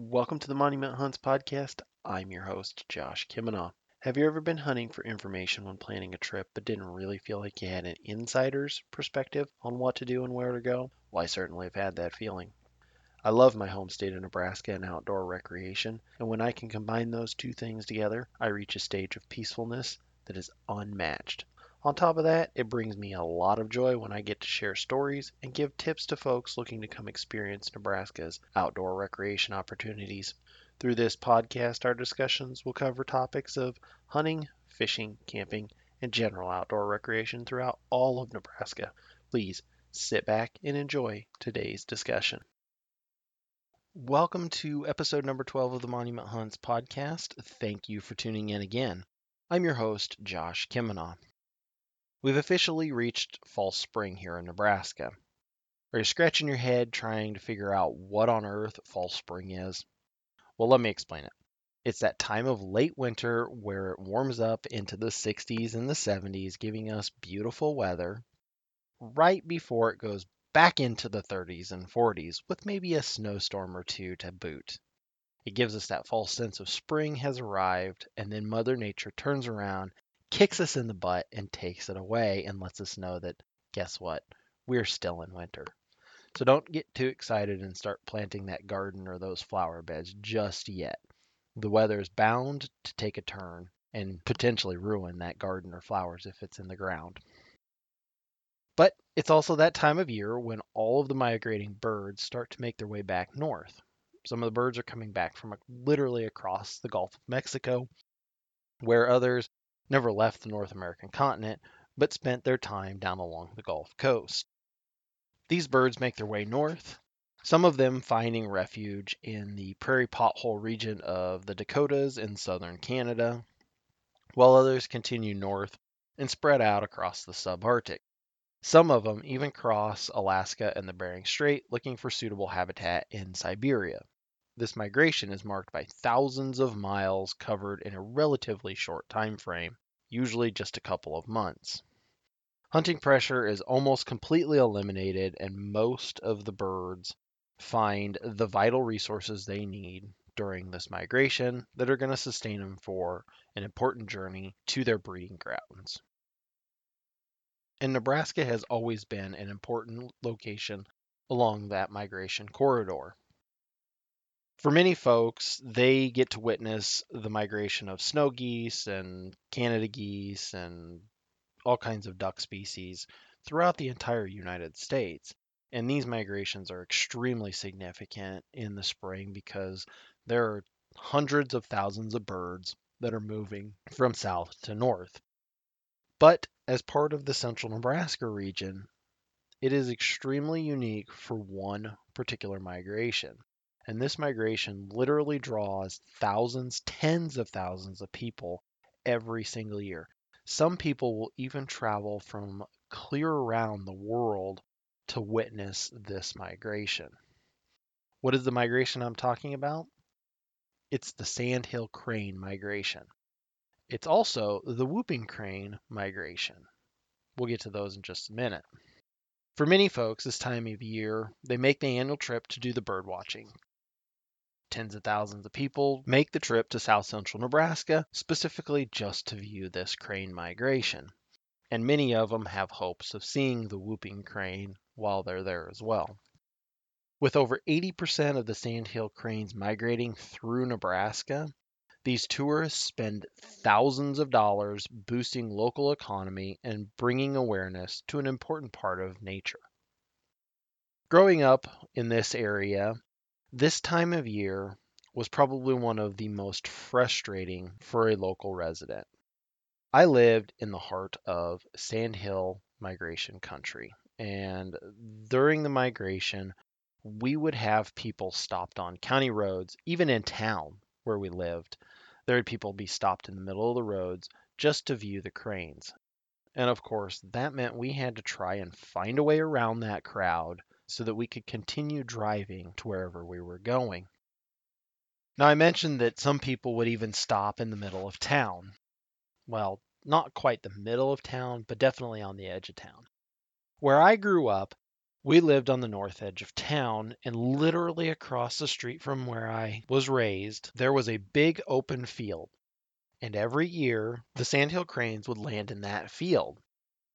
Welcome to the Monument Hunts podcast. I'm your host, Josh Kimmenaugh. Have you ever been hunting for information when planning a trip but didn't really feel like you had an insider's perspective on what to do and where to go? Well, I certainly have had that feeling. I love my home state of Nebraska and outdoor recreation, and when I can combine those two things together, I reach a stage of peacefulness that is unmatched. On top of that, it brings me a lot of joy when I get to share stories and give tips to folks looking to come experience Nebraska's outdoor recreation opportunities. Through this podcast, our discussions will cover topics of hunting, fishing, camping, and general outdoor recreation throughout all of Nebraska. Please sit back and enjoy today's discussion. Welcome to episode number 12 of the Monument Hunts podcast. Thank you for tuning in again. I'm your host, Josh Kimmenaugh. We've officially reached fall spring here in Nebraska. Are you scratching your head trying to figure out what on earth fall spring is? Well, let me explain it. It's that time of late winter where it warms up into the 60s and the 70s, giving us beautiful weather right before it goes back into the 30s and 40s with maybe a snowstorm or two to boot. It gives us that false sense of spring has arrived, and then Mother Nature turns around kicks us in the butt and takes it away and lets us know that guess what? We're still in winter. So don't get too excited and start planting that garden or those flower beds just yet. The weather is bound to take a turn and potentially ruin that garden or flowers if it's in the ground. But it's also that time of year when all of the migrating birds start to make their way back north. Some of the birds are coming back from literally across the Gulf of Mexico, where others never left the North American continent, but spent their time down along the Gulf Coast. These birds make their way north, some of them finding refuge in the prairie pothole region of the Dakotas in southern Canada, while others continue north and spread out across the subarctic. Some of them even cross Alaska and the Bering Strait looking for suitable habitat in Siberia. This migration is marked by thousands of miles covered in a relatively short time frame, usually just a couple of months. Hunting pressure is almost completely eliminated, and most of the birds find the vital resources they need during this migration that are going to sustain them for an important journey to their breeding grounds. And Nebraska has always been an important location along that migration corridor. For many folks, they get to witness the migration of snow geese and Canada geese and all kinds of duck species throughout the entire United States. And these migrations are extremely significant in the spring because there are hundreds of thousands of birds that are moving from south to north. But as part of the central Nebraska region, it is extremely unique for one particular migration. And this migration literally draws thousands, tens of thousands of people every single year. Some people will even travel from clear around the world to witness this migration. What is the migration I'm talking about? It's the sandhill crane migration. It's also the whooping crane migration. We'll get to those in just a minute. For many folks, this time of year, they make the annual trip to do the bird watching. Tens of thousands of people make the trip to south central Nebraska specifically just to view this crane migration. And many of them have hopes of seeing the whooping crane while they're there as well. With over 80% of the sandhill cranes migrating through Nebraska, these tourists spend thousands of dollars boosting local economy and bringing awareness to an important part of nature. Growing up in this area, this time of year was probably one of the most frustrating for a local resident. I lived in the heart of Sandhill migration country, and during the migration, we would have people stopped on county roads, even in town where we lived. There would people be stopped in the middle of the roads just to view the cranes. And of course, that meant we had to try and find a way around that crowd so that we could continue driving to wherever we were going. Now, I mentioned that some people would even stop in the middle of town. Well, not quite the middle of town, but definitely on the edge of town. Where I grew up, We lived on the north edge of town, and literally across the street from where I was raised, there was a big open field. And every year, the sandhill cranes would land in that field.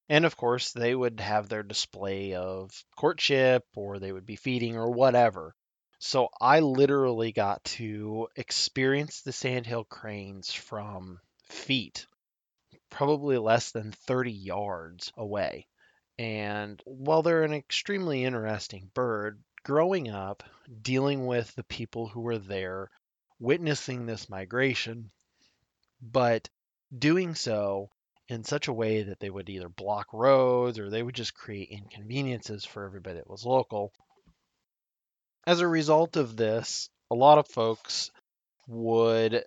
And of course, they would have their display of courtship, or they would be feeding, or whatever. So I literally got to experience the sandhill cranes from feet, probably less than 30 yards away. And while they're an extremely interesting bird, growing up, dealing with the people who were there, witnessing this migration, but doing so in such a way that they would either block roads or they would just create inconveniences for everybody that was local. As a result of this, a lot of folks would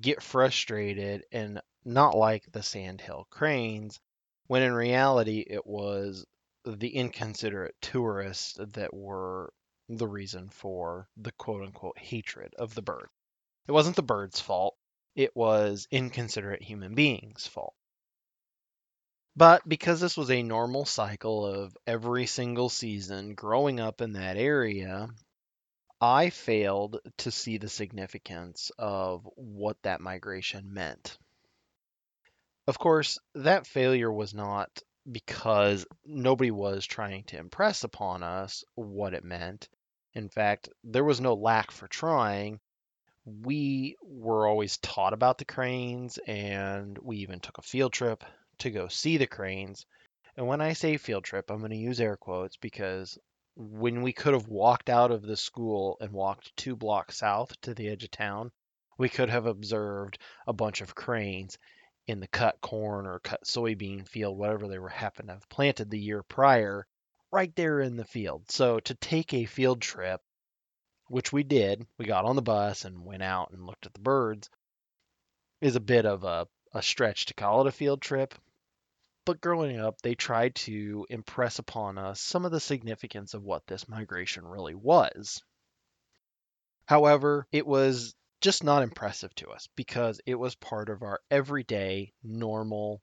get frustrated and not like the sandhill cranes, when in reality it was the inconsiderate tourists that were the reason for the quote unquote hatred of the bird. It wasn't the bird's fault, it was inconsiderate human beings' fault. But because this was a normal cycle of every single season growing up in that area, I failed to see the significance of what that migration meant. Of course, that failure was not because nobody was trying to impress upon us what it meant. In fact, there was no lack for trying. We were always taught about the cranes, and we even took a field trip to go see the cranes. And when I say field trip, I'm going to use air quotes because when we could have walked out of the school and walked two blocks south to the edge of town, we could have observed a bunch of cranes in the cut corn or cut soybean field, whatever they were happened to have planted the year prior, right there in the field. So to take a field trip, which we did, we got on the bus and went out and looked at the birds, is a bit of a, a stretch to call it a field trip, but growing up, they tried to impress upon us some of the significance of what this migration really was. However, it was just not impressive to us because it was part of our everyday, normal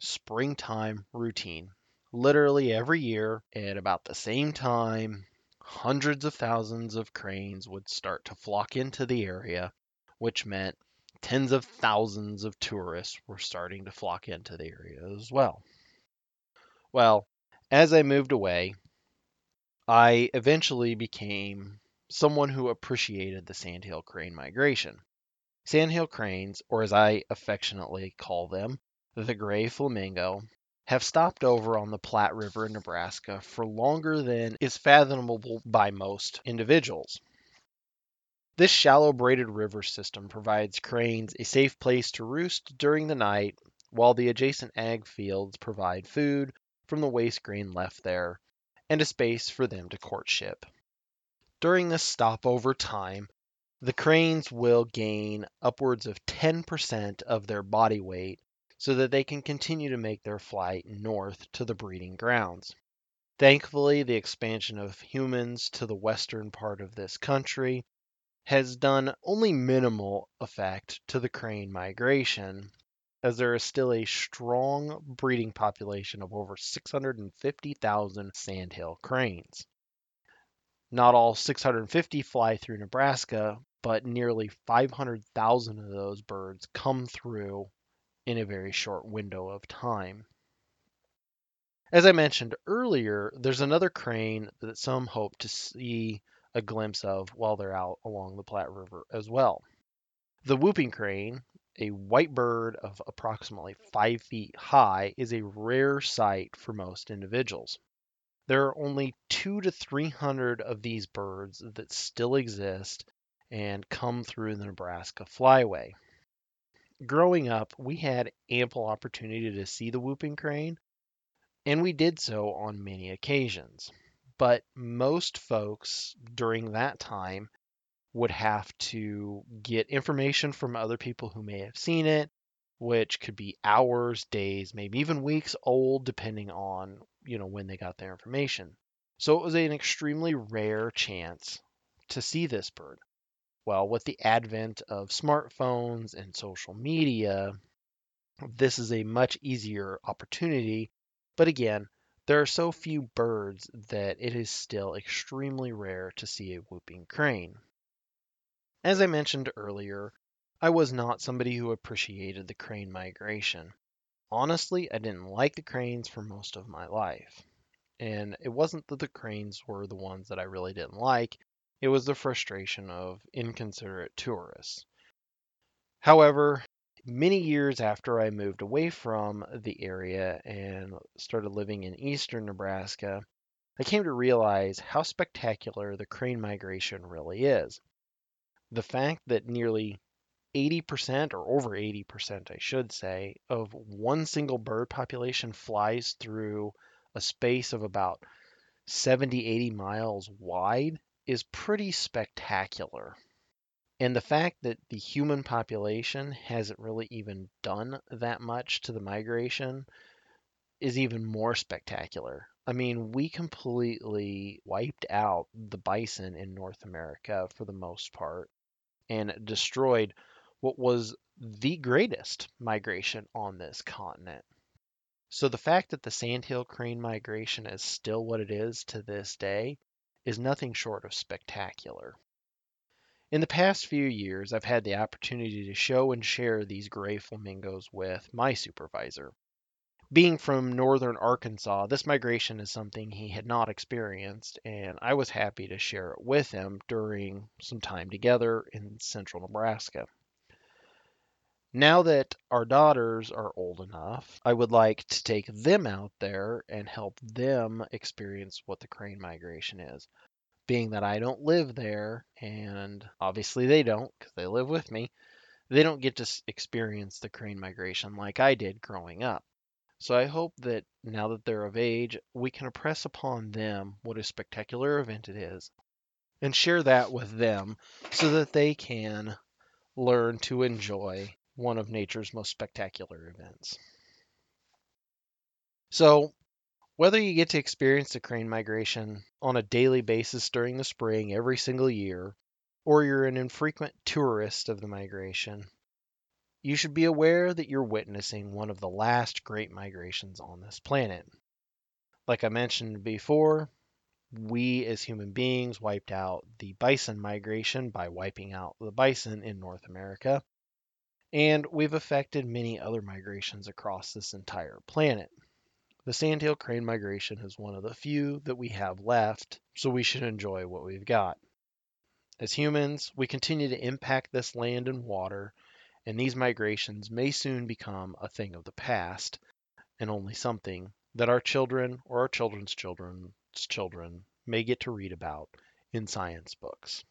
springtime routine. Literally every year at about the same time, hundreds of thousands of cranes would start to flock into the area, which meant tens of thousands of tourists were starting to flock into the area as well. Well, as I moved away, I eventually became someone who appreciated the sandhill crane migration. Sandhill cranes, or as I affectionately call them, the gray flamingo, have stopped over on the Platte River in Nebraska for longer than is fathomable by most individuals. This shallow braided river system provides cranes a safe place to roost during the night, while the adjacent ag fields provide food from the waste grain left there and a space for them to courtship. During this stopover time, the cranes will gain upwards of 10% of their body weight so that they can continue to make their flight north to the breeding grounds. Thankfully, the expansion of humans to the western part of this country has done only minimal effect to the crane migration, as there is still a strong breeding population of over 650,000 sandhill cranes. Not all 650 fly through Nebraska, but nearly 500,000 of those birds come through in a very short window of time. As I mentioned earlier, there's another crane that some hope to see a glimpse of while they're out along the Platte River as well. The whooping crane, a white bird of approximately five feet high, is a rare sight for most individuals. There are only two to three hundred of these birds that still exist and come through the Nebraska flyway. Growing up, we had ample opportunity to see the whooping crane, and we did so on many occasions but most folks during that time would have to get information from other people who may have seen it, which could be hours, days, maybe even weeks old, depending on you know when they got their information. So it was an extremely rare chance to see this bird. Well, with the advent of smartphones and social media, this is a much easier opportunity. But again, There are so few birds that it is still extremely rare to see a whooping crane. As I mentioned earlier, I was not somebody who appreciated the crane migration. Honestly, I didn't like the cranes for most of my life. And it wasn't that the cranes were the ones that I really didn't like, it was the frustration of inconsiderate tourists. However, many years after I moved away from the area and started living in eastern Nebraska, I came to realize how spectacular the crane migration really is. The fact that nearly 80% or over 80%, I should say, of one single bird population flies through a space of about 70, 80 miles wide is pretty spectacular. And the fact that the human population hasn't really even done that much to the migration is even more spectacular. I mean, we completely wiped out the bison in North America for the most part and destroyed what was the greatest migration on this continent. So the fact that the sandhill crane migration is still what it is to this day is nothing short of spectacular. In the past few years, I've had the opportunity to show and share these gray flamingos with my supervisor. Being from northern Arkansas, this migration is something he had not experienced, and I was happy to share it with him during some time together in central Nebraska. Now that our daughters are old enough, I would like to take them out there and help them experience what the crane migration is being that I don't live there, and obviously they don't because they live with me, they don't get to experience the crane migration like I did growing up. So I hope that now that they're of age, we can impress upon them what a spectacular event it is and share that with them so that they can learn to enjoy one of nature's most spectacular events. So, whether you get to experience the crane migration on a daily basis during the spring every single year, or you're an infrequent tourist of the migration, you should be aware that you're witnessing one of the last great migrations on this planet. Like I mentioned before, we as human beings wiped out the bison migration by wiping out the bison in North America, and we've affected many other migrations across this entire planet. The sandhill crane migration is one of the few that we have left, so we should enjoy what we've got. As humans, we continue to impact this land and water, and these migrations may soon become a thing of the past and only something that our children or our children's children's children may get to read about in science books.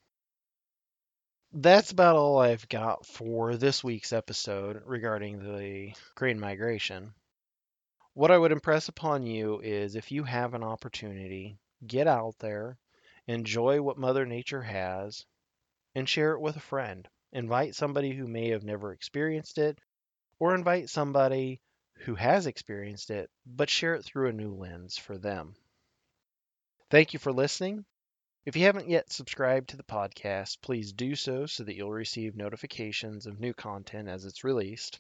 That's about all I've got for this week's episode regarding the crane migration. What I would impress upon you is if you have an opportunity, get out there, enjoy what Mother Nature has, and share it with a friend. Invite somebody who may have never experienced it, or invite somebody who has experienced it, but share it through a new lens for them. Thank you for listening. If you haven't yet subscribed to the podcast, please do so so that you'll receive notifications of new content as it's released.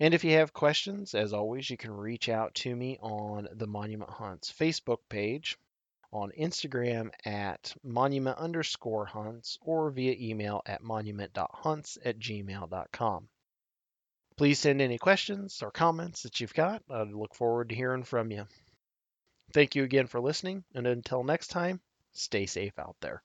And if you have questions, as always, you can reach out to me on the Monument Hunts Facebook page, on Instagram at monument underscore hunts, or via email at monument.hunts at gmail.com. Please send any questions or comments that you've got. I'd look forward to hearing from you. Thank you again for listening, and until next time, stay safe out there.